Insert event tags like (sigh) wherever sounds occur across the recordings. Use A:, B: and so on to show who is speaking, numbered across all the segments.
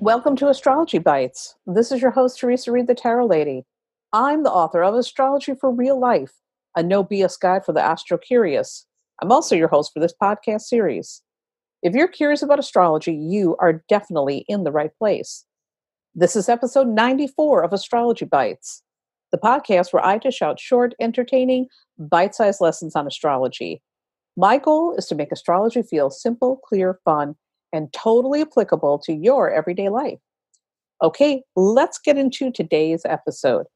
A: Welcome to Astrology Bites. This is your host, Theresa Reed, the Tarot Lady. I'm the author of Astrology for Real Life, a no BS guide for the astro curious. I'm also your host for this podcast series. If you're curious about astrology, you are definitely in the right place. This is episode 94 of Astrology Bites, the podcast where I dish out short, entertaining, bite sized lessons on astrology. My goal is to make astrology feel simple, clear, fun, and totally applicable to your everyday life. Okay, let's get into today's episode.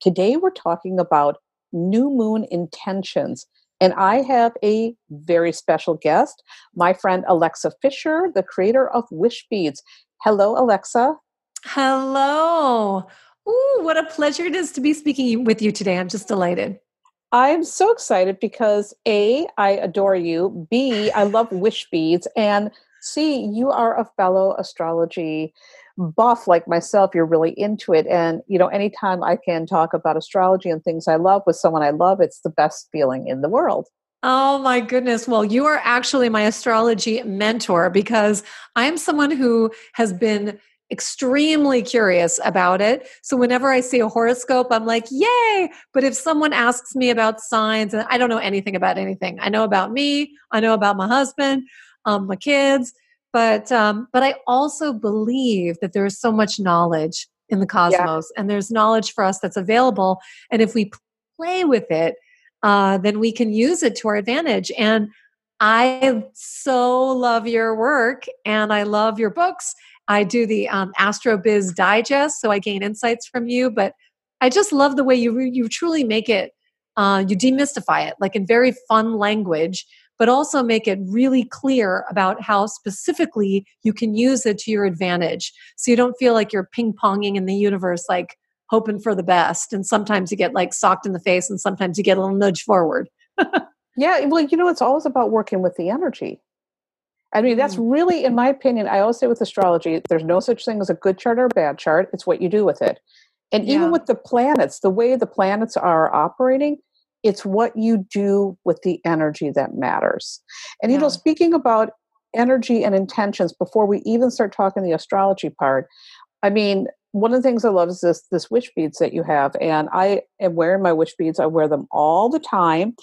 A: Today we're talking about new moon intentions. And I have a very special guest, my friend Alexa Fischer, the creator of Wish Beads. Hello, Alexa.
B: Hello. Ooh, what a pleasure it is to be speaking with you today. I'm just delighted.
A: I'm so excited because A, I adore you. B, I love wish beads. And C, you are a fellow astrology buff like myself. You're really into it. And, you know, anytime I can talk about astrology and things I love with someone I love, it's the best feeling in the world.
B: Oh my goodness. Well, you are actually my astrology mentor because I am someone who has been extremely curious about it. So whenever I see a horoscope, I'm like, yay. But if someone asks me about signs, and I don't know anything about anything, I know about me, I know about my husband, um, my kids, but um, but I also believe that there is so much knowledge in the cosmos, yeah. and there's knowledge for us that's available. And if we play with it, uh, then we can use it to our advantage. And I so love your work, and I love your books I do the um, AstroBiz Digest, so I gain insights from you. But I just love the way you you truly make it. Uh, you demystify it, like in very fun language, but also make it really clear about how specifically you can use it to your advantage. So you don't feel like you're ping ponging in the universe, like hoping for the best. And sometimes you get like socked in the face, and sometimes you get a little nudge forward. (laughs)
A: yeah, well, you know, it's always about working with the energy. I mean, that's mm. really, in my opinion, I always say with astrology, there's no such thing as a good chart or a bad chart. It's what you do with it. And yeah. even with the planets, the way the planets are operating, it's what you do with the energy that matters. And, yeah. you know, speaking about energy and intentions, before we even start talking the astrology part, I mean, one of the things I love is this this wish beads that you have, and I am wearing my wish beads. I wear them all the time.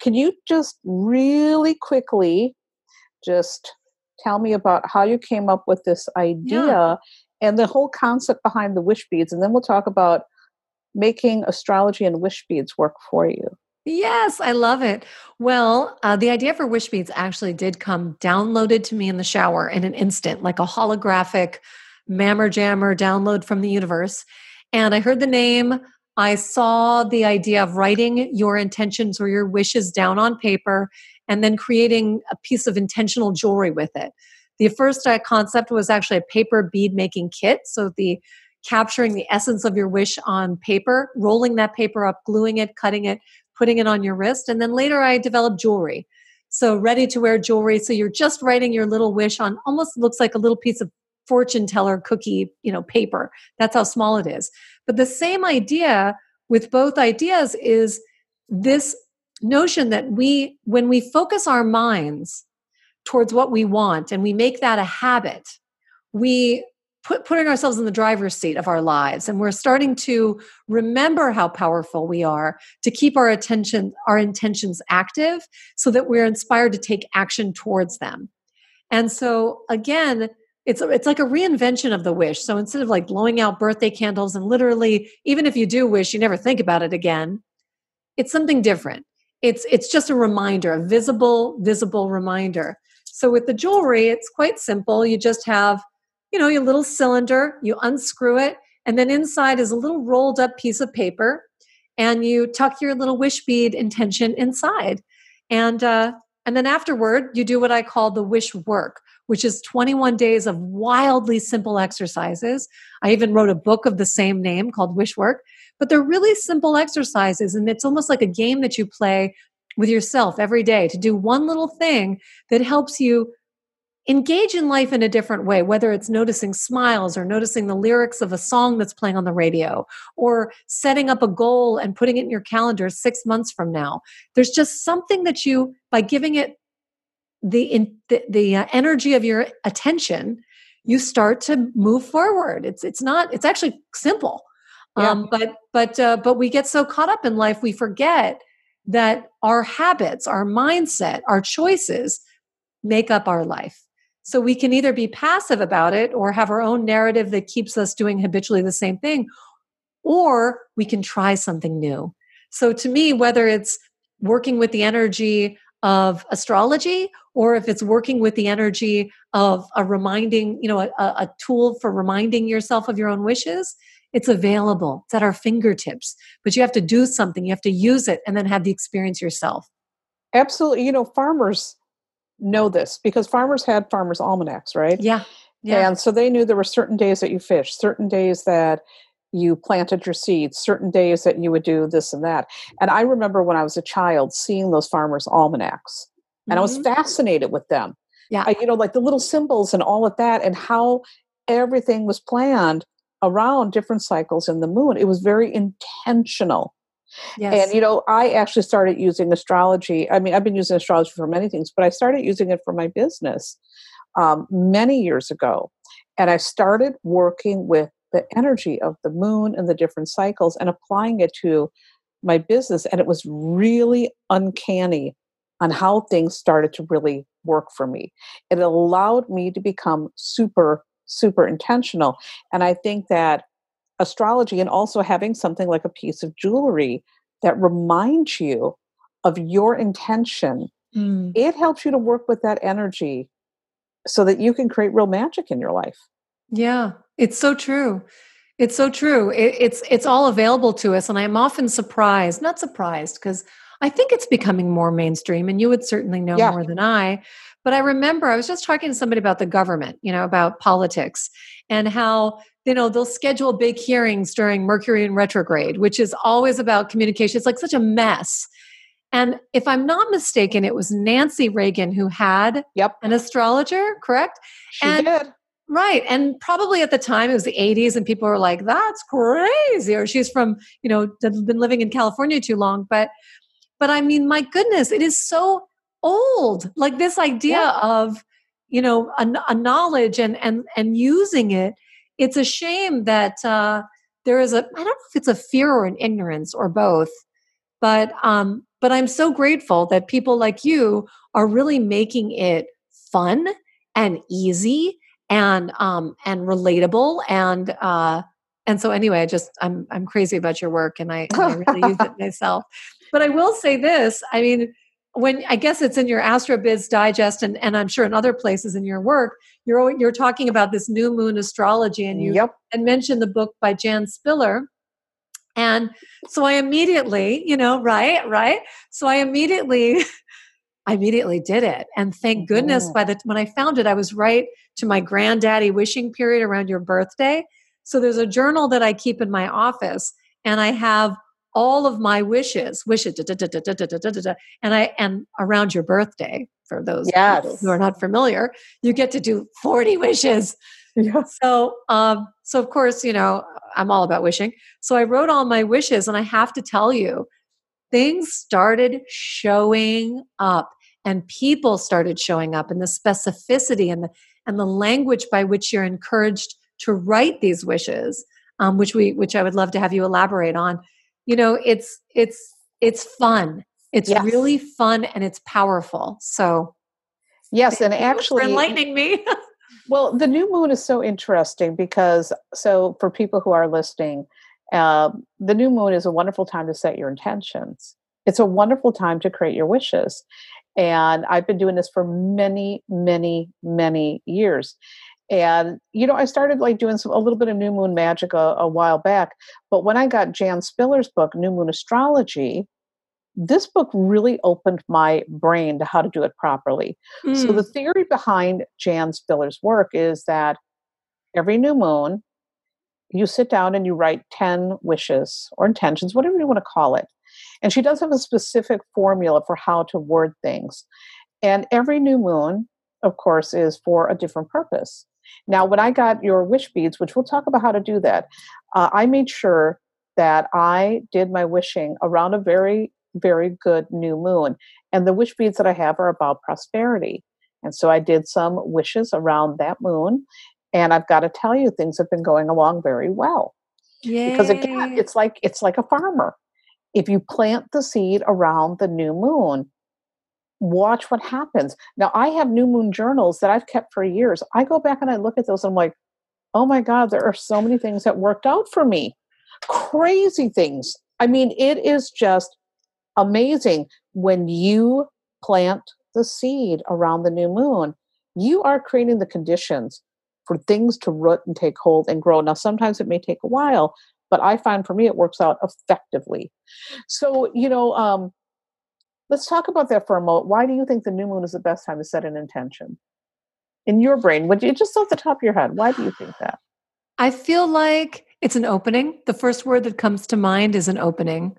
A: Can you just really quickly just tell me about how you came up with this idea yeah. and the whole concept behind the wish beads. And then we'll talk about making astrology and wish beads work for you.
B: Yes, I love it. Well, uh, the idea for wish beads actually did come downloaded to me in the shower in an instant, like a holographic mammer jammer download from the universe. And I heard the name. I saw the idea of writing your intentions or your wishes down on paper and then creating a piece of intentional jewelry with it. The first uh, concept was actually a paper bead making kit. So the capturing the essence of your wish on paper, rolling that paper up, gluing it, cutting it, putting it on your wrist. And then later I developed jewelry. So ready to wear jewelry. So you're just writing your little wish on almost looks like a little piece of fortune teller cookie, you know, paper. That's how small it is. But the same idea with both ideas is this notion that we, when we focus our minds towards what we want and we make that a habit, we put putting ourselves in the driver's seat of our lives. And we're starting to remember how powerful we are to keep our attention our intentions active so that we're inspired to take action towards them. And so again it's it's like a reinvention of the wish. So instead of like blowing out birthday candles and literally even if you do wish you never think about it again it's something different. It's it's just a reminder a visible visible reminder. So with the jewelry it's quite simple. You just have you know your little cylinder you unscrew it and then inside is a little rolled up piece of paper and you tuck your little wish bead intention inside and uh, and then afterward you do what i call the wish work which is 21 days of wildly simple exercises i even wrote a book of the same name called wish work but they're really simple exercises. And it's almost like a game that you play with yourself every day to do one little thing that helps you engage in life in a different way, whether it's noticing smiles or noticing the lyrics of a song that's playing on the radio or setting up a goal and putting it in your calendar six months from now. There's just something that you, by giving it the, in, the, the uh, energy of your attention, you start to move forward. It's it's not it's actually simple. Yeah. Um, but but uh, but we get so caught up in life we forget that our habits, our mindset, our choices make up our life. So we can either be passive about it or have our own narrative that keeps us doing habitually the same thing, or we can try something new. So to me, whether it's working with the energy of astrology or if it's working with the energy of a reminding, you know, a, a tool for reminding yourself of your own wishes, it's available. It's at our fingertips. But you have to do something, you have to use it and then have the experience yourself.
A: Absolutely. You know, farmers know this because farmers had farmers' almanacs, right?
B: Yeah. Yeah.
A: And so they knew there were certain days that you fished, certain days that you planted your seeds, certain days that you would do this and that. And I remember when I was a child seeing those farmers' almanacs, and mm-hmm. I was mm-hmm. fascinated with them.
B: Yeah.
A: I, you know, like the little symbols and all of that, and how everything was planned around different cycles in the moon. It was very intentional. Yes. And you know, I actually started using astrology. I mean, I've been using astrology for many things, but I started using it for my business um, many years ago. And I started working with the energy of the moon and the different cycles and applying it to my business. And it was really uncanny on how things started to really work for me. It allowed me to become super, super intentional. And I think that astrology and also having something like a piece of jewelry that reminds you of your intention, mm. it helps you to work with that energy so that you can create real magic in your life.
B: Yeah, it's so true. It's so true. It, it's it's all available to us, and I'm often surprised. Not surprised because I think it's becoming more mainstream, and you would certainly know yeah. more than I. But I remember I was just talking to somebody about the government, you know, about politics and how you know they'll schedule big hearings during Mercury in retrograde, which is always about communication. It's like such a mess. And if I'm not mistaken, it was Nancy Reagan who had
A: yep.
B: an astrologer, correct?
A: She
B: and
A: did.
B: Right. And probably at the time it was the 80s and people were like, that's crazy. Or she's from, you know, been living in California too long. But but I mean, my goodness, it is so old. Like this idea yeah. of, you know, a, a, knowledge and and and using it. It's a shame that uh there is a I don't know if it's a fear or an ignorance or both. But um, but I'm so grateful that people like you are really making it fun and easy and um and relatable and uh and so anyway i just i'm i'm crazy about your work and i, I really use it (laughs) myself but i will say this i mean when i guess it's in your astrobiz digest and, and i'm sure in other places in your work you're you're talking about this new moon astrology and you
A: yep.
B: and mentioned the book by jan spiller and so i immediately you know right right so i immediately (laughs) I immediately did it. And thank goodness mm-hmm. by the when I found it, I was right to my granddaddy wishing period around your birthday. So there's a journal that I keep in my office, and I have all of my wishes, wishes, da, da, da, and I and around your birthday. For those
A: yes.
B: who are not familiar, you get to do 40 wishes.
A: Yeah.
B: So, um, so of course, you know, I'm all about wishing. So I wrote all my wishes, and I have to tell you, things started showing up and people started showing up and the specificity and the and the language by which you're encouraged to write these wishes um, which we which i would love to have you elaborate on you know it's it's it's fun. It's yes. really fun and it's powerful. So
A: yes and actually
B: enlightening me. (laughs)
A: Well the new moon is so interesting because so for people who are listening uh, the new moon is a wonderful time to set your intentions. It's a wonderful time to create your wishes. And I've been doing this for many, many, many years. And, you know, I started like doing some, a little bit of new moon magic a, a while back. But when I got Jan Spiller's book, New Moon Astrology, this book really opened my brain to how to do it properly. Mm. So the hmm. theory behind Jan Spiller's work is that every new moon, you sit down and you write 10 wishes or intentions, whatever you want to call it. And she does have a specific formula for how to word things. And every new moon, of course, is for a different purpose. Now, when I got your wish beads, which we'll talk about how to do that, uh, I made sure that I did my wishing around a very, very good new moon. And the wish beads that I have are about prosperity. And so I did some wishes around that moon. And I've got to tell you, things have been going along very well.
B: Yay.
A: Because again, it's like it's like a farmer. If you plant the seed around the new moon, watch what happens. Now, I have new moon journals that I've kept for years. I go back and I look at those and I'm like, oh my God, there are so many things that worked out for me. Crazy things. I mean, it is just amazing when you plant the seed around the new moon, you are creating the conditions for things to root and take hold and grow. Now, sometimes it may take a while, but I find for me it works out effectively. So, you know, um, let's talk about that for a moment. Why do you think the new moon is the best time to set an intention? In your brain, would you just off the top of your head, why do you think that?
B: I feel like it's an opening. The first word that comes to mind is an opening.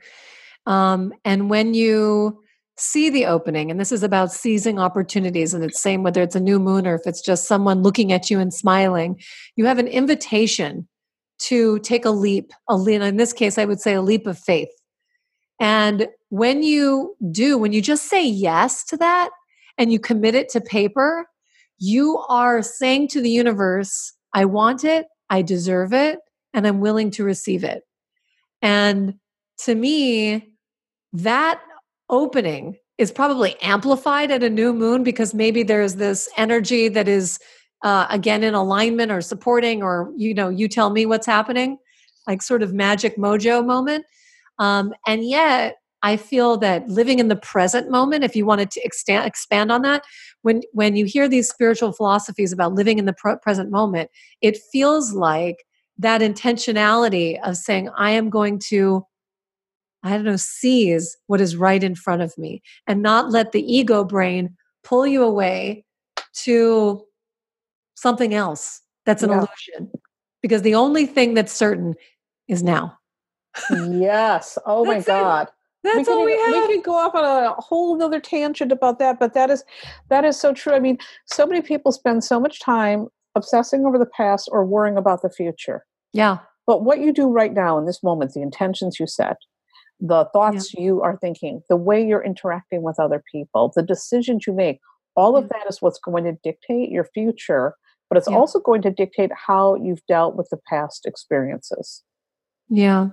B: Um, and when you see the opening, and this is about seizing opportunities, and it's same whether it's a new moon or if it's just someone looking at you and smiling, you have an invitation to take a leap. A leap, in this case, I would say a leap of faith. And when you do, when you just say yes to that and you commit it to paper, you are saying to the universe, I want it, I deserve it, and I'm willing to receive it. And to me, that opening is probably amplified at a new moon because maybe there's this energy that is uh, again in alignment or supporting or you know you tell me what's happening like sort of magic mojo moment um, and yet i feel that living in the present moment if you wanted to extend, expand on that when when you hear these spiritual philosophies about living in the pro- present moment it feels like that intentionality of saying i am going to I don't know, seize what is right in front of me and not let the ego brain pull you away to something else that's an yeah. illusion. Because the only thing that's certain is now.
A: Yes. Oh my God.
B: That's
A: we can,
B: all we have.
A: We could go off on a whole other tangent about that, but that is that is so true. I mean, so many people spend so much time obsessing over the past or worrying about the future.
B: Yeah.
A: But what you do right now in this moment, the intentions you set, the thoughts yeah. you are thinking, the way you're interacting with other people, the decisions you make, all of that is what's going to dictate your future, but it's yeah. also going to dictate how you've dealt with the past experiences.
B: Yeah.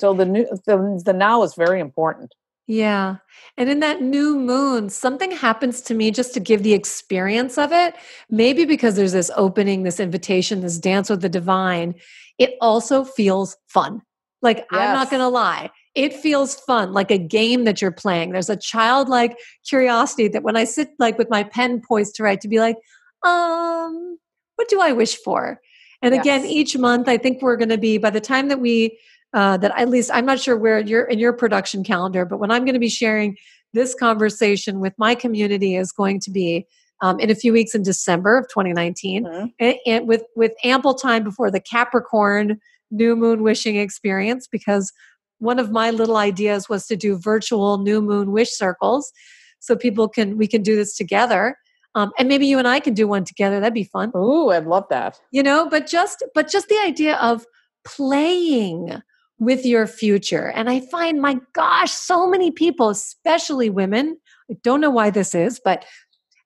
A: So the new the, the now is very important.
B: Yeah. And in that new moon, something happens to me just to give the experience of it. Maybe because there's this opening, this invitation, this dance with the divine, it also feels fun. Like, yes. I'm not going to lie it feels fun like a game that you're playing there's a childlike curiosity that when i sit like with my pen poised to write to be like um what do i wish for and yes. again each month i think we're going to be by the time that we uh, that at least i'm not sure where you're in your production calendar but when i'm going to be sharing this conversation with my community is going to be um, in a few weeks in december of 2019 mm-hmm. and, and with with ample time before the capricorn new moon wishing experience because one of my little ideas was to do virtual new moon wish circles so people can we can do this together. Um, and maybe you and i can do one together. That'd be fun.
A: Ooh, i'd love that.
B: You know but just but just the idea of playing with your future and i find my gosh so many people especially women i don't know why this is but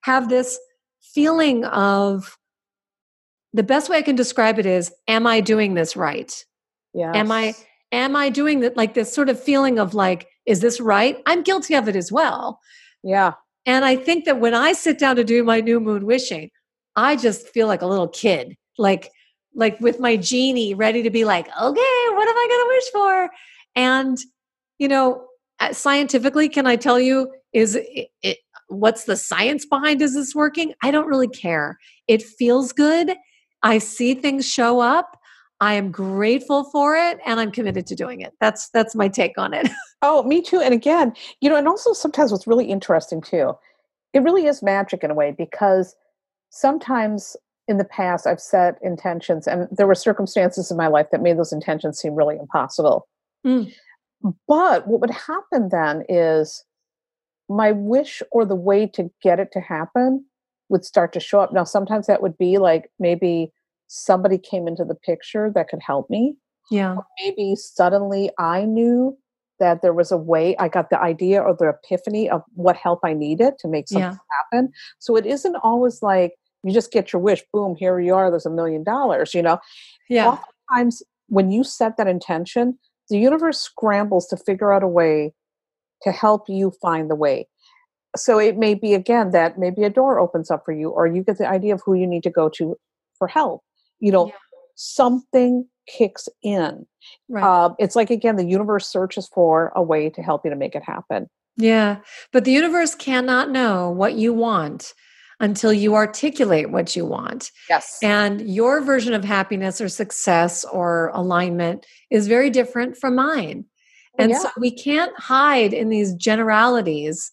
B: have this feeling of the best way i can describe it is am i doing this right
A: yeah
B: am i am I doing that? Like this sort of feeling of like, is this right? I'm guilty of it as well.
A: Yeah.
B: And I think that when I sit down to do my new moon wishing, I just feel like a little kid, like, like with my genie ready to be like, okay, what am I going to wish for? And, you know, uh, scientifically, can I tell you, is it, it, what's the science behind is this working? I don't really care. It feels good. I see things show up I am grateful for it and I'm committed to doing it. That's that's my take on it. (laughs)
A: oh, me too. And again, you know, and also sometimes what's really interesting too, it really is magic in a way because sometimes in the past I've set intentions and there were circumstances in my life that made those intentions seem really impossible. Mm. But what would happen then is my wish or the way to get it to happen would start to show up. Now, sometimes that would be like maybe somebody came into the picture that could help me.
B: Yeah.
A: Or maybe suddenly I knew that there was a way I got the idea or the epiphany of what help I needed to make something yeah. happen. So it isn't always like you just get your wish boom here you are there's a million dollars you know
B: Yeah.
A: oftentimes when you set that intention the universe scrambles to figure out a way to help you find the way so it may be again that maybe a door opens up for you or you get the idea of who you need to go to for help you know
B: Yeah.
A: something kicks in
B: Right.
A: um, it's like again the universe searches for a way to help you to make it happen
B: Yeah, but the universe cannot know what you want until you articulate what you want.
A: yes
B: And your version of happiness or success or alignment is very different from mine. And
A: yeah.
B: so we can't hide in these generalities.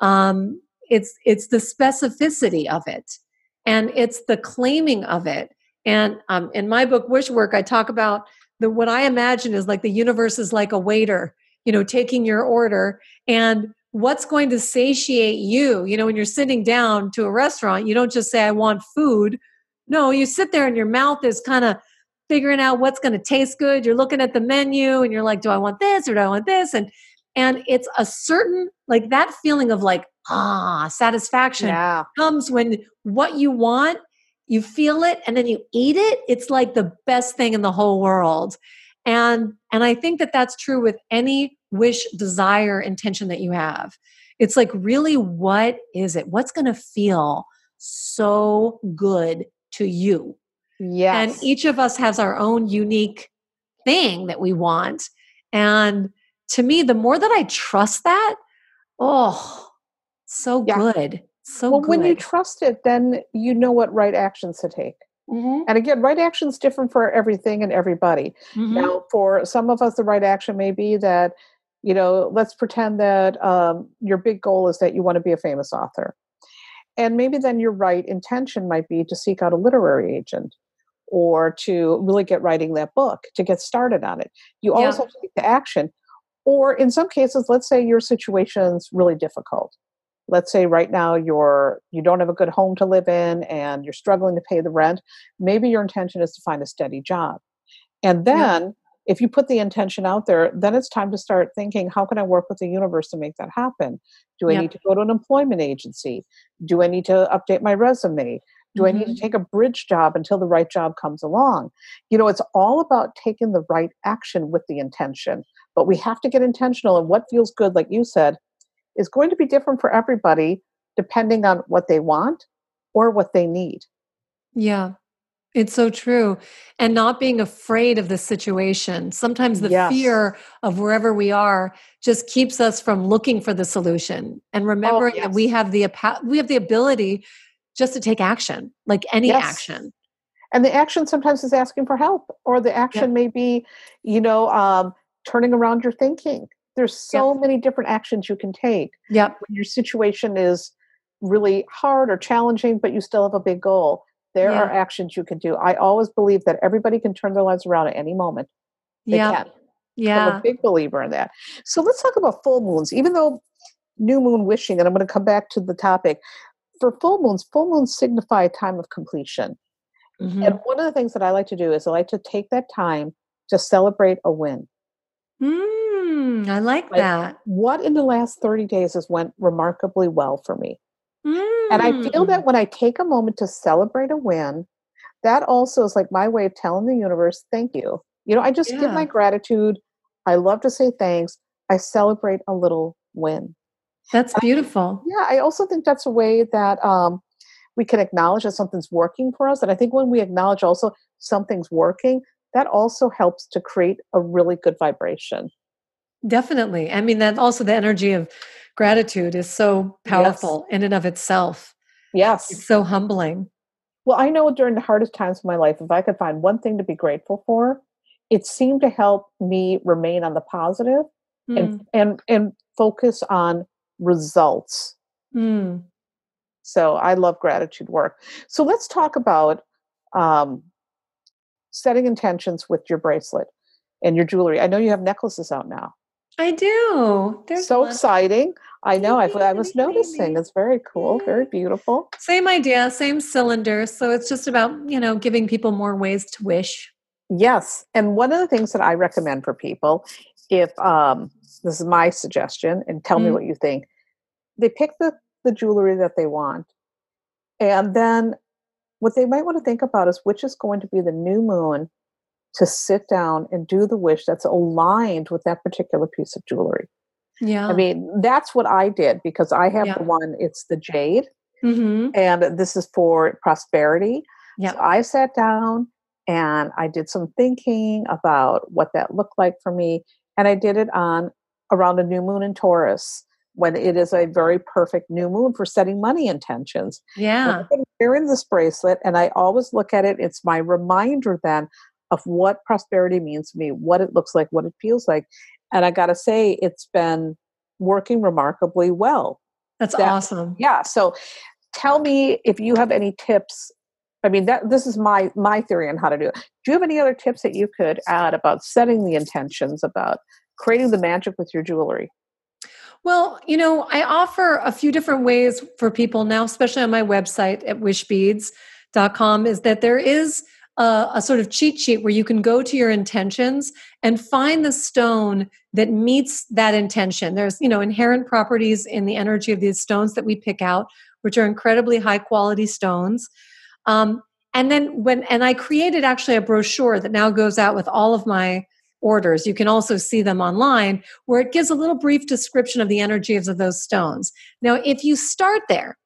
B: Um, it's it's the specificity of it, and it's the claiming of it. And um, in my book, Wish Work, I talk about the what I imagine is like the universe is like a waiter, you know, taking your order and what's going to satiate you. You know, when you're sitting down to a restaurant, you don't just say, "I want food." No, you sit there and your mouth is kind of figuring out what's going to taste good. You're looking at the menu and you're like, do I want this or do I want this? And and it's a certain like that feeling of like ah satisfaction
A: yeah
B: comes when what you want you feel it and then you eat it it's like the best thing in the whole world and and i think that that's true with any wish desire intention that you have. It's like really what is it? What's going to feel so good to you?
A: Yes.
B: and each of us has our own unique thing that we want. And to me the more that i trust that oh so
A: Yeah.
B: good so
A: well
B: good
A: when you trust it then you know what right actions to take.
B: Mhm,
A: and again right action's different for everything and everybody.
B: Mhm.
A: Now, for some of us, the right action may be that, you know, let's pretend that um, your big goal is that you want to be a famous author. And maybe then your right intention might be to seek out a literary agent or to really get writing that book, to get started on it. You
B: Yeah.
A: always have to take the action. Or in some cases, let's say your situation's really difficult. Let's say right now you're you don't have a good home to live in and you're struggling to pay the rent. Maybe your intention is to find a steady job. And then if you put the intention out there, then it's time to start thinking, how can I work with the universe to make that happen? Do I
B: Yep.
A: need to go to an employment agency? Do I need to update my resume? Do I need to
B: Mhm.
A: take a bridge job until the right job comes along? You know, it's all about taking the right action with the intention. But we have to get intentional, and what feels good, like you said, is going to be different for everybody depending on what they want or what they need.
B: Yeah, it's so true. And not being afraid of the situation. Sometimes the
A: Yes.
B: fear of wherever we are just keeps us from looking for the solution and remembering that we
A: Oh,
B: have the we have the ability just to take action, like any
A: Yes.
B: action.
A: And the action sometimes is asking for help, or the action may be, you know, um, turning around your thinking. There's so many different actions you can take
B: Yep.
A: when your situation is really hard or challenging, but you still have a big goal. There are actions you can do. I always believe that everybody can turn their lives around at any moment. They
B: Yeah.
A: can. I'm a big believer in that. So let's talk about full moons. Even though new moon wishing, and I'm going to come back to the topic. For full moons, full moons signify a time of completion.
B: Mhm.
A: And one of the things that I like to do is I like to take that time to celebrate a win.
B: Mm, I like
A: Like,
B: that.
A: What in the last 30 days has went remarkably well for me? And I feel
B: Mm.
A: that when I take a moment to celebrate a win, that also is like my way of telling the universe, thank you. You know, I just give my gratitude. I love to say thanks. I celebrate a little win.
B: That's
A: And I
B: beautiful.
A: yeah, I also think that's a way that um, we can acknowledge that something's working for us. And I think when we acknowledge also something's working, that also helps to create a really good vibration.
B: Definitely. I mean, that also the energy of gratitude is so
A: Yes.
B: powerful in and of itself.
A: Yes.
B: It's so humbling.
A: Well, I know during the hardest times of my life, if I could find one thing to be grateful for, it seemed to help me remain on the positive
B: Mm,
A: and and and focus on results.
B: mm.
A: So I love gratitude work. So let's talk about um, setting intentions with your bracelet and your jewelry. I know you have necklaces out now.
B: I do. There's
A: so
B: one.
A: exciting! I know. I, I was noticing. It's very cool. Very beautiful.
B: Same idea, same cylinder. So it's just about, you know, giving people more ways to wish.
A: Yes. And one of the things that I recommend for people, if um, this is my suggestion, and tell me
B: Mm.
A: what you think, they pick the, the jewelry that they want. And then what they might want to think about is which is going to be the new moon to sit down and do the wish that's aligned with that particular piece of jewelry.
B: Yeah.
A: I mean, that's what I did because I have
B: Yeah.
A: the one, it's the jade,
B: hmm
A: and this is for prosperity.
B: Yeah.
A: So I sat down and I did some thinking about what that looked like for me. And I did it on around a new moon in Taurus when it is a very perfect new moon for setting money intentions.
B: Yeah.
A: Been wearing this bracelet and I always look at it. It's my reminder then of what prosperity means to me, what it looks like, what it feels like. And I got to say, it's been working remarkably well.
B: That's
A: that-
B: awesome.
A: Yeah. So tell me if you have any tips. I mean, that this is my my theory on how to do it. Do you have any other tips that you could add about setting the intentions, about creating the magic with your jewelry?
B: Well, you know, I offer a few different ways for people now, especially on my website at wishbeads.com, is that there is a, a sort of cheat sheet where you can go to your intentions and find the stone that meets that intention. There's, you know, inherent properties in the energy of these stones that we pick out, which are incredibly high quality stones. Um, and then when, and I created actually a brochure that now goes out with all of my orders. You can also see them online where it gives a little brief description of the energies of those stones. Now, if you start there,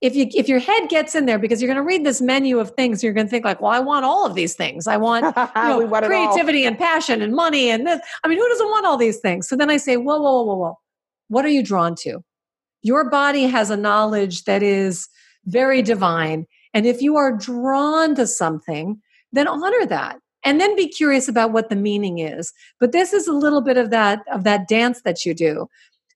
B: if you if your head gets in there because you're going to read this menu of things, you're going to think like, "Well, I want all of these things. I want (laughs) you know,
A: want
B: creativity and passion and money and this. I mean, who doesn't want all these things?" So then I say, "Whoa, whoa, whoa, whoa, whoa! What are you drawn to? Your body has a knowledge that is very divine, and if you are drawn to something, then honor that." And then be curious about what the meaning is. But this is a little bit of that of that dance that you do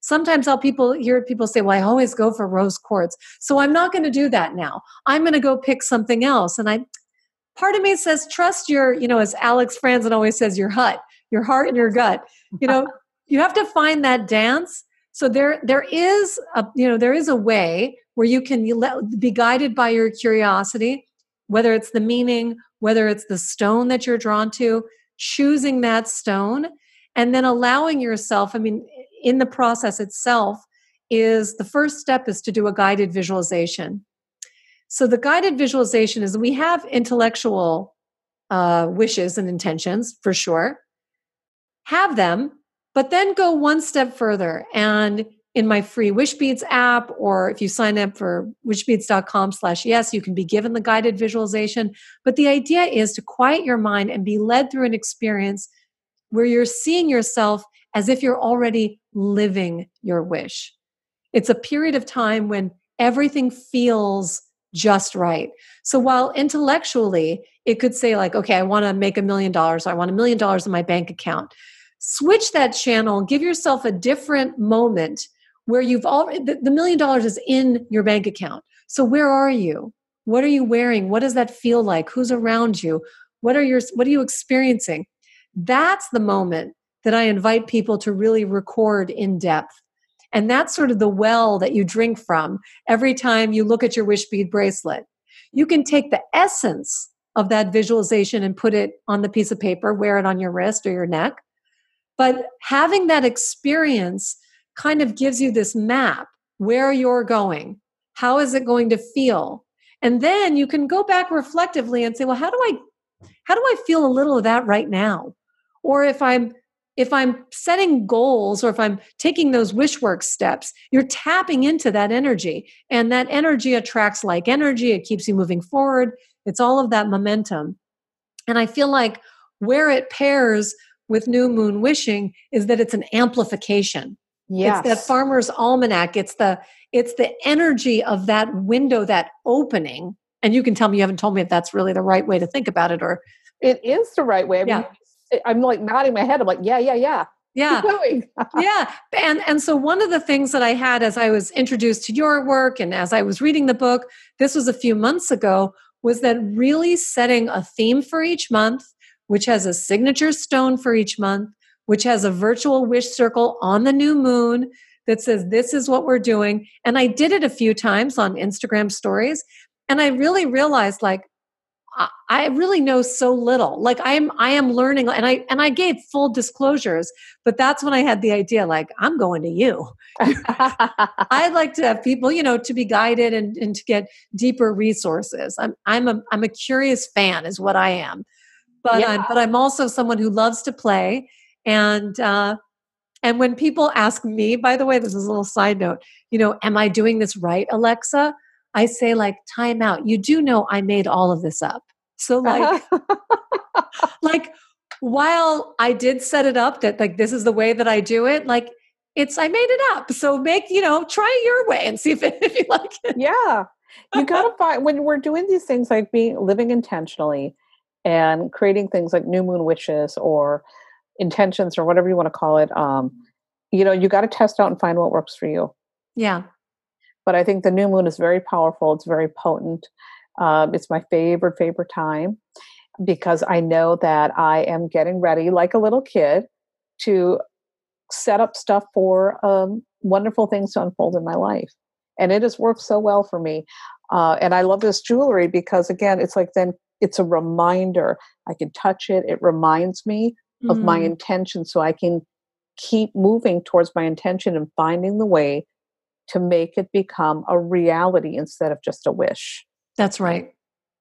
B: sometimes I'll people hear people say, "Well, I always go for rose quartz, so I'm not going to do that now. I'm going to go pick something else." And I, part of me says, trust your, you know, as Alex Franzen always says, your hut, your heart, and your gut. You know, (laughs) you have to find that dance. So there, there is a, you know, there is a way where you can let, be guided by your curiosity, whether it's the meaning, whether it's the stone that you're drawn to, choosing that stone, and then allowing yourself. I mean, in the process itself is the first step is to do a guided visualization. So the guided visualization is we have intellectual uh, wishes and intentions for sure. Have them but then go one step further. And in my free wishbeads app or if you sign up for wishbeads.com slash yes you can be given the guided visualization. But the idea is to quiet your mind and be led through an experience where you're seeing yourself as if you're already living your wish. It's a period of time when everything feels just right. So while intellectually it could say, like, okay, I want to make a million dollars, I want a million dollars in my bank account, switch that channel, give yourself a different moment where you've already, the, the million dollars is in your bank account. So where are you? What are you wearing? What does that feel like? Who's around you? What are your, what are you experiencing? That's the moment that I invite people to really record in depth. And that's sort of the well that you drink from every time you look at your wish bead bracelet. You can take the essence of that visualization and put it on the piece of paper, wear it on your wrist or your neck. But having that experience kind of gives you this map where you're going. How is it going to feel? And then you can go back reflectively and say, well, how do I how do I feel a little of that right now? Or if I'm if I'm setting goals or if I'm taking those wish work steps, you're tapping into that energy. And that energy attracts like energy. It keeps you moving forward. It's all of that momentum. And I feel like where it pairs with new moon wishing is that it's an amplification.
A: Yes.
B: It's that farmer's almanac. It's the it's the energy of that window, that opening. And you can tell me you haven't told me if that's really the right way to think about it or
A: it is the right way. I mean,
B: Yeah.
A: I'm like nodding my head. I'm like, yeah, yeah, yeah.
B: yeah. (laughs) Yeah and and so one of the things that i had as i was introduced to your work and as i was reading the book this was a few months ago was that really setting a theme for each month which has a signature stone for each month which has a virtual wish circle on the new moon that says this is what we're doing and i did it a few times on instagram stories and i really realized like I really know so little. Like I'm I am learning and I and I gave full disclosures, but that's when I had the idea like I'm going to you. (laughs) I'd like to have people, you know, to be guided and, and to get deeper resources. I'm I'm a I'm a curious fan is what I am. But yeah. I'm but I'm also someone who loves to play and uh and when people ask me, by the way, this is a little side note, you know, am I doing this right, Alexa? I say like time out. You do know I made all of this up. So like (laughs) like while I did set it up that like this is the way that I do it, like it's I made it up. So make, you know, try your way and see if, it, (laughs) if you like it.
A: Yeah. You got to find when we're doing these things like being living intentionally and creating things like new moon wishes or intentions or whatever you want to call it um you know you got to test out and find what works for you
B: yeah
A: but I think the new moon is very powerful. It's very potent. Um, it's my favorite, favorite time because I know that I am getting ready, like a little kid, to set up stuff for um, wonderful things to unfold in my life. And it has worked so well for me. Uh, and I love this jewelry because, again, it's like then it's a reminder. I can touch it, it reminds me mm. of my mm. intention so I can keep moving towards my intention and finding the way to make it become a reality instead of just a wish.
B: That's right.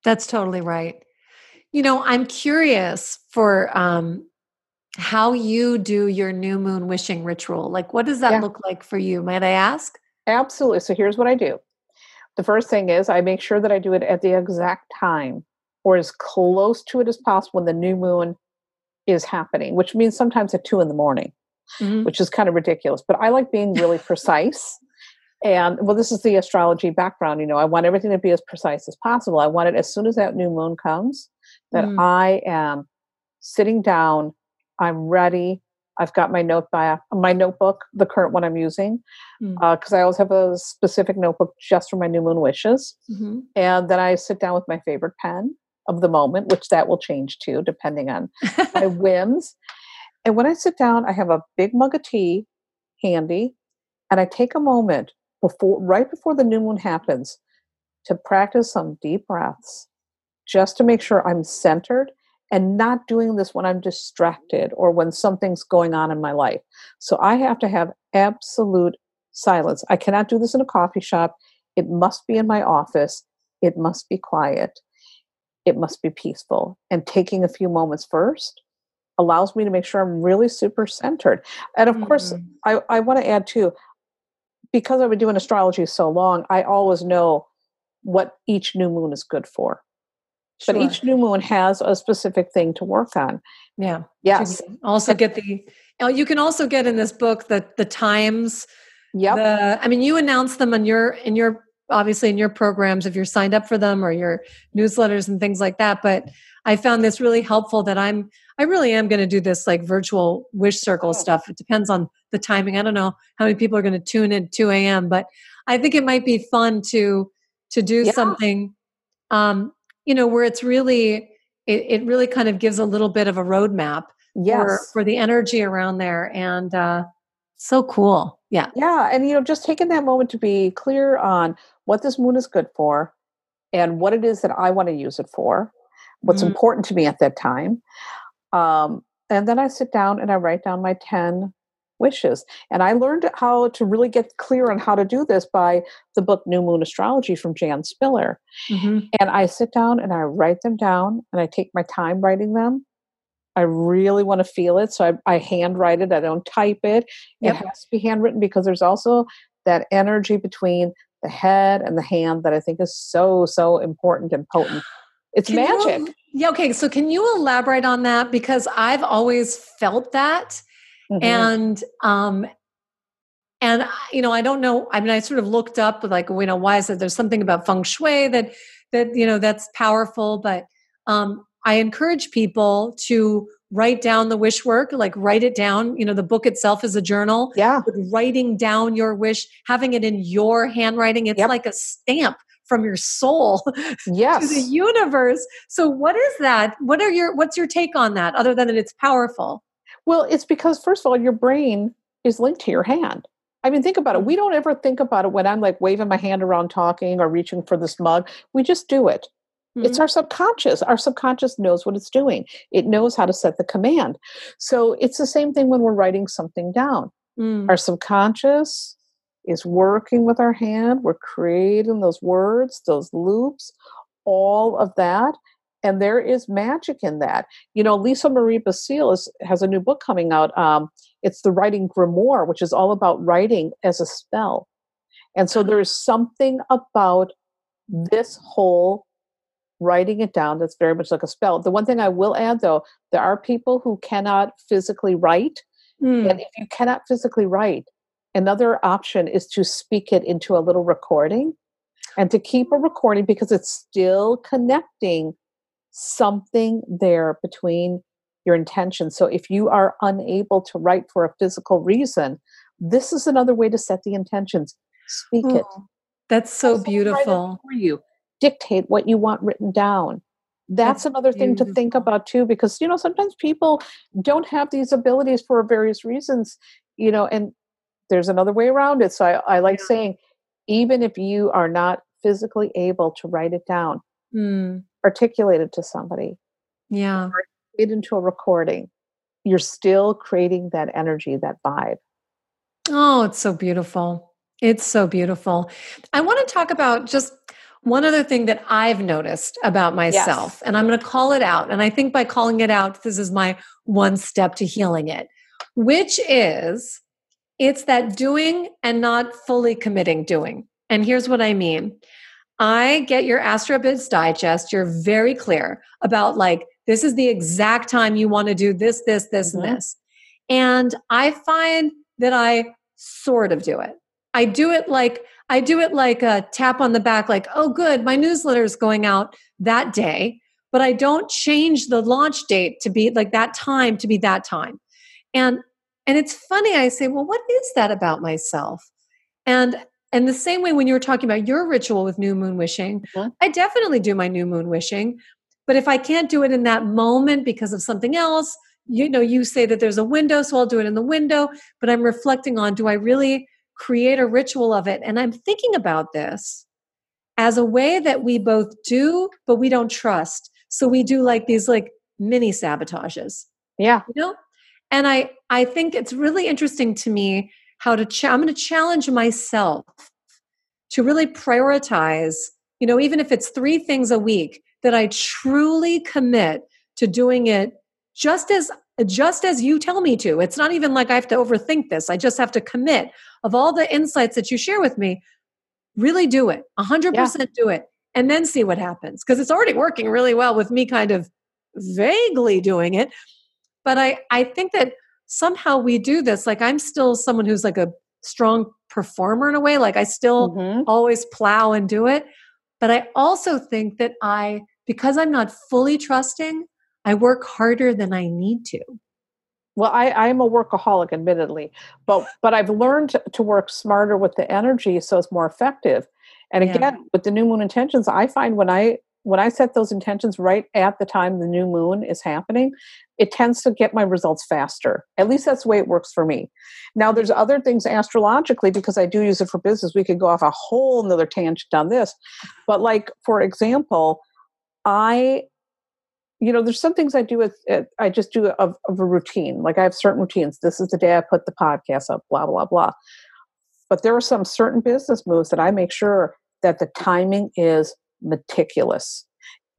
B: That's totally right. You know, I'm curious for um, how you do your new moon wishing ritual. Like, what does that yeah. look like for you? Might I ask?
A: Absolutely. So, here's what I do the first thing is I make sure that I do it at the exact time or as close to it as possible when the new moon is happening, which means sometimes at two in the morning, mm-hmm. which is kind of ridiculous. But I like being really (laughs) precise. And well, this is the astrology background. You know, I want everything to be as precise as possible. I want it as soon as that new moon comes, that mm. I am sitting down, I'm ready. I've got my notebook, my notebook, the current one I'm using, because mm. uh, I always have a specific notebook just for my new moon wishes. Mm-hmm. And then I sit down with my favorite pen of the moment, which that will change too, depending on (laughs) my whims. And when I sit down, I have a big mug of tea handy, and I take a moment before right before the new moon happens to practice some deep breaths just to make sure I'm centered and not doing this when I'm distracted or when something's going on in my life. So I have to have absolute silence. I cannot do this in a coffee shop. It must be in my office. It must be quiet. It must be peaceful. And taking a few moments first allows me to make sure I'm really super centered. And of mm-hmm. course, I, I want to add too, because I've been doing astrology so long, I always know what each new moon is good for. Sure. But each new moon has a specific thing to work on.
B: Yeah.
A: Yes.
B: also get the oh, you can also get in this book the the times.
A: Yep.
B: The, I mean, you announce them on your in your obviously in your programs if you're signed up for them or your newsletters and things like that. But I found this really helpful that I'm I really am going to do this like virtual wish circle oh. stuff. It depends on the timing. I don't know how many people are going to tune in 2 a.m., but I think it might be fun to to do yeah. something um, you know, where it's really it, it really kind of gives a little bit of a roadmap
A: yes.
B: for, for the energy around there. And uh so cool. Yeah.
A: Yeah. And you know, just taking that moment to be clear on what this moon is good for and what it is that I want to use it for what's mm-hmm. important to me at that time. Um, and then I sit down and I write down my 10 wishes. And I learned how to really get clear on how to do this by the book New Moon Astrology from Jan Spiller. Mm-hmm. And I sit down and I write them down and I take my time writing them. I really want to feel it. So I, I handwrite it, I don't type it. Yep. It has to be handwritten because there's also that energy between the head and the hand that I think is so, so important and potent. It's can magic.
B: You, yeah. Okay. So can you elaborate on that? Because I've always felt that. Mm-hmm. And, um, and you know, I don't know. I mean, I sort of looked up like, you know, why is it? There's something about feng shui that that you know that's powerful. But um, I encourage people to write down the wish work, like write it down. You know, the book itself is a journal.
A: Yeah.
B: But writing down your wish, having it in your handwriting, it's yep. like a stamp from your soul
A: yes. (laughs)
B: to the universe. So what is that? What are your what's your take on that other than that it's powerful?
A: Well, it's because first of all your brain is linked to your hand. I mean, think about it. Mm-hmm. We don't ever think about it when I'm like waving my hand around talking or reaching for this mug. We just do it. Mm-hmm. It's our subconscious. Our subconscious knows what it's doing. It knows how to set the command. So it's the same thing when we're writing something down. Mm. Our subconscious is working with our hand. We're creating those words, those loops, all of that. And there is magic in that. You know, Lisa Marie Basile is, has a new book coming out. Um, it's the Writing Grimoire, which is all about writing as a spell. And so there is something about this whole writing it down that's very much like a spell. The one thing I will add though, there are people who cannot physically write. Mm. And if you cannot physically write, another option is to speak it into a little recording and to keep a recording because it's still connecting something there between your intentions. So if you are unable to write for a physical reason, this is another way to set the intentions. Speak oh, it.
B: That's so beautiful.
A: For you, dictate what you want written down. That's, that's another beautiful. thing to think about too, because you know sometimes people don't have these abilities for various reasons. You know, and there's another way around it. So I, I like yeah. saying, even if you are not physically able to write it down, mm. articulate it to somebody.
B: Yeah.
A: It into a recording. You're still creating that energy, that vibe.
B: Oh, it's so beautiful. It's so beautiful. I want to talk about just one other thing that I've noticed about myself, yes. and I'm going to call it out. And I think by calling it out, this is my one step to healing it, which is it's that doing and not fully committing doing. And here's what I mean I get your AstroBiz digest. You're very clear about like, this is the exact time you want to do this, this, this, mm-hmm. and this. And I find that I sort of do it. I do it like I do it like a tap on the back, like, oh, good, my newsletter is going out that day, but I don't change the launch date to be like that time to be that time. And and it's funny, I say, well, what is that about myself? And and the same way when you were talking about your ritual with new moon wishing, mm-hmm. I definitely do my new moon wishing. But if I can't do it in that moment because of something else, you know, you say that there's a window, so I'll do it in the window. But I'm reflecting on do I really create a ritual of it? And I'm thinking about this as a way that we both do, but we don't trust. So we do like these like mini sabotages.
A: Yeah.
B: You know? And I I think it's really interesting to me how to ch- I'm going to challenge myself to really prioritize, you know, even if it's 3 things a week that I truly commit to doing it just as just as you tell me to. It's not even like I have to overthink this. I just have to commit of all the insights that you share with me. Really do it. 100% yeah. do it and then see what happens because it's already working really well with me kind of vaguely doing it but I, I think that somehow we do this. Like I'm still someone who's like a strong performer in a way. Like I still mm-hmm. always plow and do it. But I also think that I, because I'm not fully trusting, I work harder than I need to.
A: Well, I, I'm a workaholic, admittedly, but (sighs) but I've learned to work smarter with the energy so it's more effective. And again, yeah. with the new moon intentions, I find when I when I set those intentions right at the time the new moon is happening, it tends to get my results faster. At least that's the way it works for me. Now, there's other things astrologically because I do use it for business. We could go off a whole another tangent on this. But, like, for example, I, you know, there's some things I do with, uh, I just do of, of a routine. Like, I have certain routines. This is the day I put the podcast up, blah, blah, blah. But there are some certain business moves that I make sure that the timing is meticulous.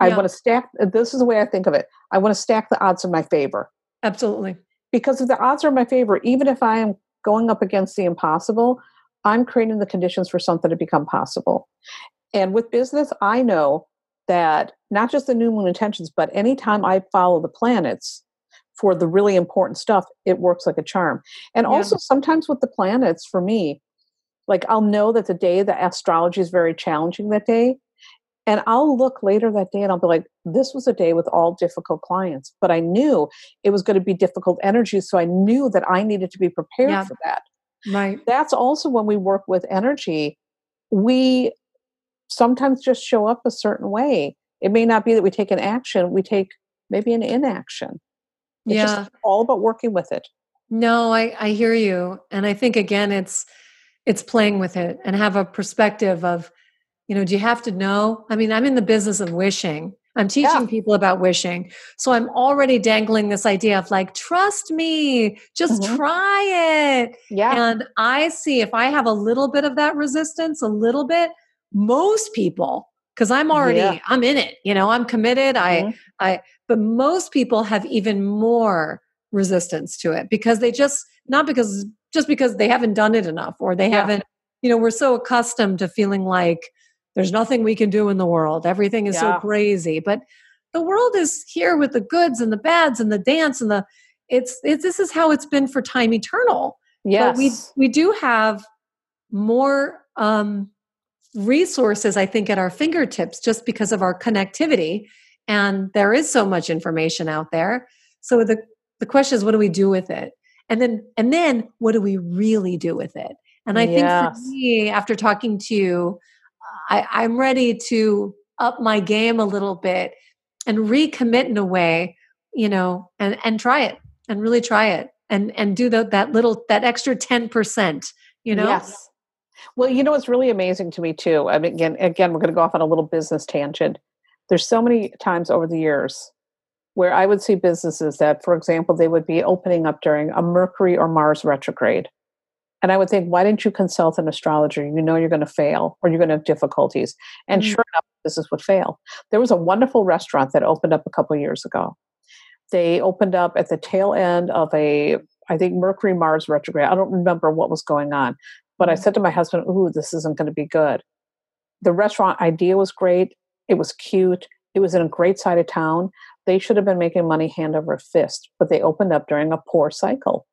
A: Yeah. I want to stack, this is the way I think of it. I want to stack the odds in my favor.
B: Absolutely.
A: Because if the odds are in my favor, even if I am going up against the impossible, I'm creating the conditions for something to become possible. And with business, I know that not just the new moon intentions, but anytime I follow the planets for the really important stuff, it works like a charm. And yeah. also sometimes with the planets, for me, like I'll know that the day the astrology is very challenging that day, and I'll look later that day and I'll be like, this was a day with all difficult clients, but I knew it was going to be difficult energy. So I knew that I needed to be prepared yeah. for that.
B: Right.
A: That's also when we work with energy, we sometimes just show up a certain way. It may not be that we take an action, we take maybe an inaction. It's yeah. all about working with it.
B: No, I, I hear you. And I think again it's it's playing with it and have a perspective of You know, do you have to know? I mean, I'm in the business of wishing. I'm teaching yeah. people about wishing. So I'm already dangling this idea of like, trust me, just mm-hmm. try it.
A: Yeah.
B: And I see if I have a little bit of that resistance, a little bit, most people, because I'm already, yeah. I'm in it, you know, I'm committed. Mm-hmm. I, I, but most people have even more resistance to it because they just, not because, just because they haven't done it enough or they yeah. haven't, you know, we're so accustomed to feeling like, there's nothing we can do in the world. Everything is yeah. so crazy. But the world is here with the goods and the bads and the dance and the it's it's this is how it's been for time eternal.
A: Yes.
B: But we we do have more um resources I think at our fingertips just because of our connectivity and there is so much information out there. So the the question is what do we do with it? And then and then what do we really do with it? And I yes. think for me after talking to you I, I'm ready to up my game a little bit and recommit in a way, you know, and and try it and really try it and and do the, that little that extra ten percent, you know.
A: Yes. Well, you know what's really amazing to me too. I mean, again, again, we're going to go off on a little business tangent. There's so many times over the years where I would see businesses that, for example, they would be opening up during a Mercury or Mars retrograde. And I would think, why didn't you consult an astrologer? You know you're going to fail or you're going to have difficulties. And mm-hmm. sure enough, business would fail. There was a wonderful restaurant that opened up a couple years ago. They opened up at the tail end of a, I think, Mercury Mars retrograde. I don't remember what was going on. But I said to my husband, Ooh, this isn't going to be good. The restaurant idea was great. It was cute. It was in a great side of town. They should have been making money hand over fist, but they opened up during a poor cycle.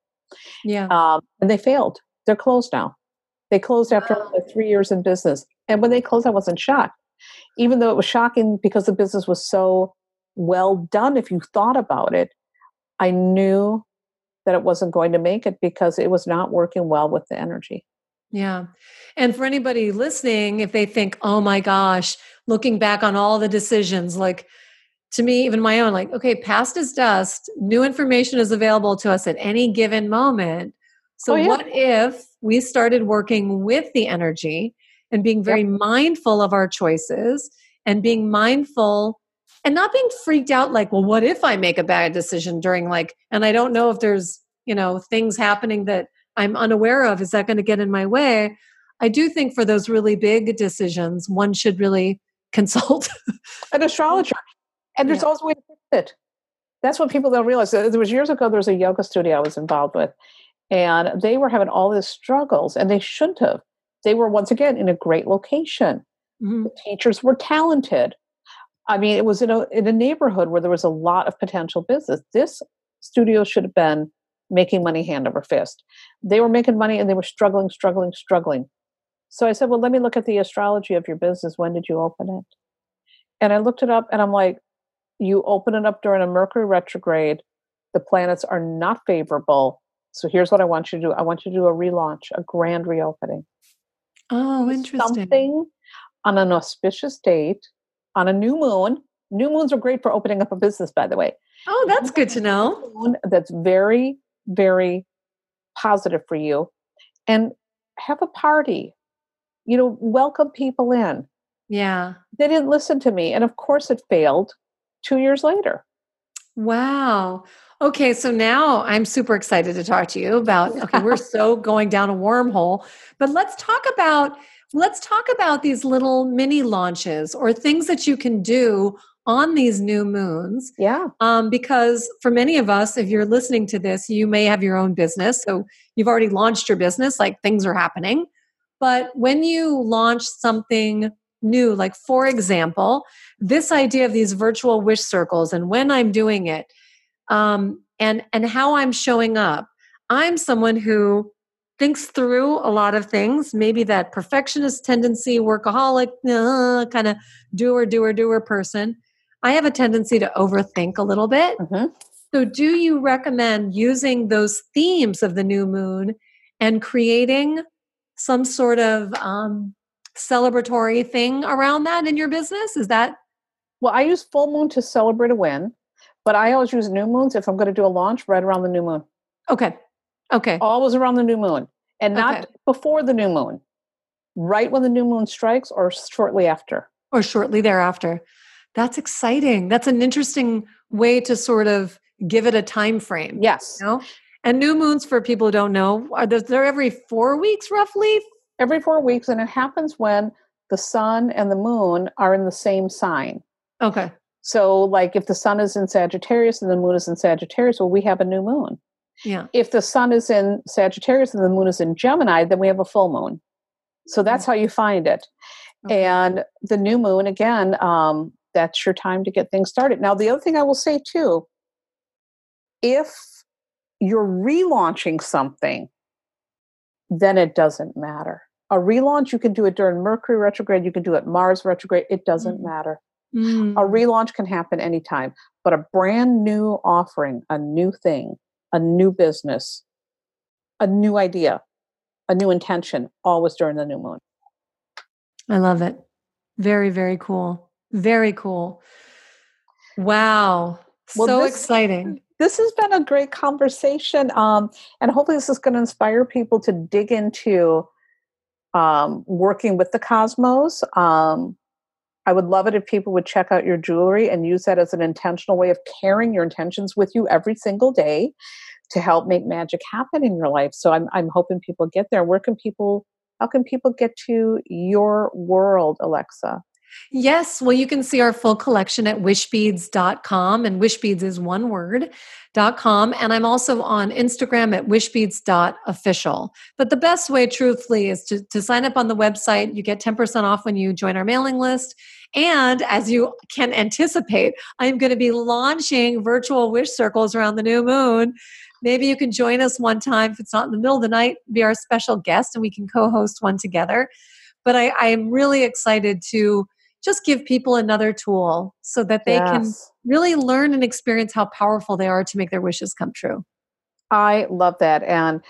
B: Yeah.
A: Um, and they failed. They're closed now. They closed after like three years in business. And when they closed, I wasn't shocked. Even though it was shocking because the business was so well done, if you thought about it, I knew that it wasn't going to make it because it was not working well with the energy.
B: Yeah. And for anybody listening, if they think, oh my gosh, looking back on all the decisions, like to me, even my own, like, okay, past is dust, new information is available to us at any given moment. So, oh, yeah. what if we started working with the energy and being very yep. mindful of our choices and being mindful and not being freaked out like, well, what if I make a bad decision during like, and I don't know if there's, you know, things happening that I'm unaware of. Is that going to get in my way? I do think for those really big decisions, one should really (laughs) consult
A: an astrologer. And there's yeah. also a way to fix it. That's what people don't realize. There was years ago, there was a yoga studio I was involved with, and they were having all these struggles, and they shouldn't have. They were once again in a great location. Mm-hmm. The teachers were talented. I mean, it was in a in a neighborhood where there was a lot of potential business. This studio should have been making money hand over fist. They were making money and they were struggling, struggling, struggling. So I said, Well, let me look at the astrology of your business. When did you open it? And I looked it up and I'm like, You open it up during a Mercury retrograde. The planets are not favorable. So here's what I want you to do. I want you to do a relaunch, a grand reopening.
B: Oh, interesting.
A: Something on an auspicious date, on a new moon. New moons are great for opening up a business, by the way.
B: Oh, that's good to know.
A: That's very, very positive for you. And have a party. You know, welcome people in.
B: Yeah.
A: They didn't listen to me. And of course, it failed two years later.
B: Wow. Okay, so now I'm super excited to talk to you about okay, we're (laughs) so going down a wormhole, but let's talk about let's talk about these little mini launches or things that you can do on these new moons.
A: Yeah.
B: Um, because for many of us, if you're listening to this, you may have your own business. So you've already launched your business, like things are happening. But when you launch something new, like for example, this idea of these virtual wish circles and when I'm doing it, um, and and how I'm showing up. I'm someone who thinks through a lot of things. Maybe that perfectionist tendency, workaholic, uh, kind of doer, doer, doer person. I have a tendency to overthink a little bit. Mm-hmm. So, do you recommend using those themes of the new moon and creating some sort of um, celebratory thing around that in your business? Is that?
A: Well, I use full moon to celebrate a win. But I always use new moons if I'm going to do a launch right around the new moon.
B: Okay. Okay.
A: Always around the new moon and not okay. before the new moon. right when the new moon strikes or shortly after.
B: Or shortly thereafter. That's exciting. That's an interesting way to sort of give it a time frame.
A: Yes.
B: You know? And new moons, for people who don't know, are there, they're every four weeks roughly?
A: Every four weeks. And it happens when the sun and the moon are in the same sign.
B: Okay.
A: So, like if the sun is in Sagittarius and the moon is in Sagittarius, well, we have a new moon.
B: Yeah.
A: If the sun is in Sagittarius and the moon is in Gemini, then we have a full moon. So that's how you find it. Okay. And the new moon, again, um, that's your time to get things started. Now, the other thing I will say too if you're relaunching something, then it doesn't matter. A relaunch, you can do it during Mercury retrograde, you can do it Mars retrograde, it doesn't mm. matter. Mm. A relaunch can happen anytime, but a brand new offering, a new thing, a new business, a new idea, a new intention, always during the new moon.
B: I love it. Very, very cool. Very cool. Wow. Well, so this, exciting.
A: This has been a great conversation. Um, and hopefully, this is going to inspire people to dig into um, working with the cosmos. Um, I would love it if people would check out your jewelry and use that as an intentional way of carrying your intentions with you every single day to help make magic happen in your life. So I'm I'm hoping people get there. Where can people how can people get to your world, Alexa?
B: Yes, well, you can see our full collection at wishbeads.com, and wishbeads is one word. Dot com and I'm also on Instagram at wishbeads.official. But the best way, truthfully, is to, to sign up on the website. You get 10% off when you join our mailing list. And as you can anticipate, I'm going to be launching virtual wish circles around the new moon. Maybe you can join us one time if it's not in the middle of the night, be our special guest, and we can co host one together. But I, I am really excited to just give people another tool so that they yes. can really learn and experience how powerful they are to make their wishes come true.
A: I love that. And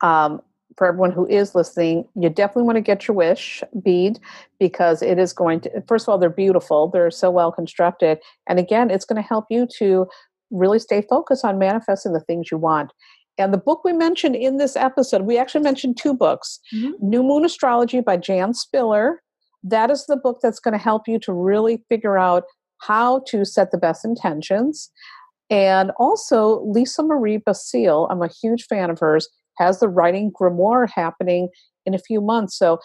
A: um, for everyone who is listening, you definitely want to get your wish bead because it is going to, first of all, they're beautiful. They're so well constructed. And again, it's going to help you to really stay focused on manifesting the things you want. And the book we mentioned in this episode, we actually mentioned two books mm-hmm. New Moon Astrology by Jan Spiller that is the book that's going to help you to really figure out how to set the best intentions. And also, Lisa Marie Basile, I'm a huge fan of hers, has the writing grimoire happening in a few months. So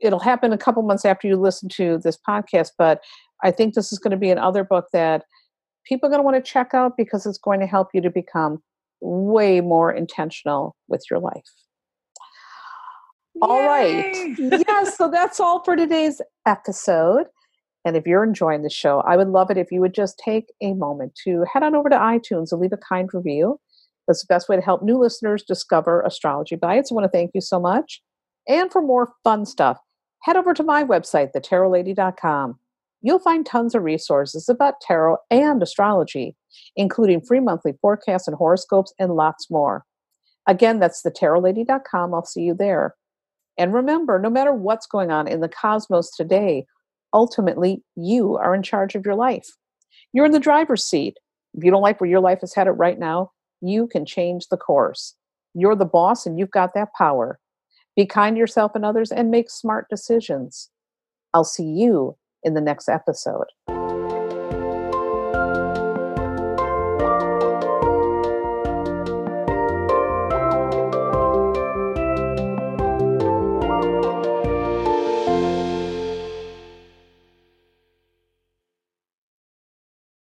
A: it'll happen a couple months after you listen to this podcast. But I think this is going to be another book that people are going to want to check out because it's going to help you to become way more intentional with your life. All right. (laughs) yes, so that's all for today's episode. And if you're enjoying the show, I would love it if you would just take a moment to head on over to iTunes and leave a kind review. That's the best way to help new listeners discover Astrology Bites. I want to thank you so much. And for more fun stuff, head over to my website, thetarotlady.com. You'll find tons of resources about tarot and astrology, including free monthly forecasts and horoscopes and lots more. Again, that's thetarotlady.com. I'll see you there. And remember, no matter what's going on in the cosmos today, ultimately you are in charge of your life. You're in the driver's seat. If you don't like where your life is headed right now, you can change the course. You're the boss and you've got that power. Be kind to yourself and others and make smart decisions. I'll see you in the next episode.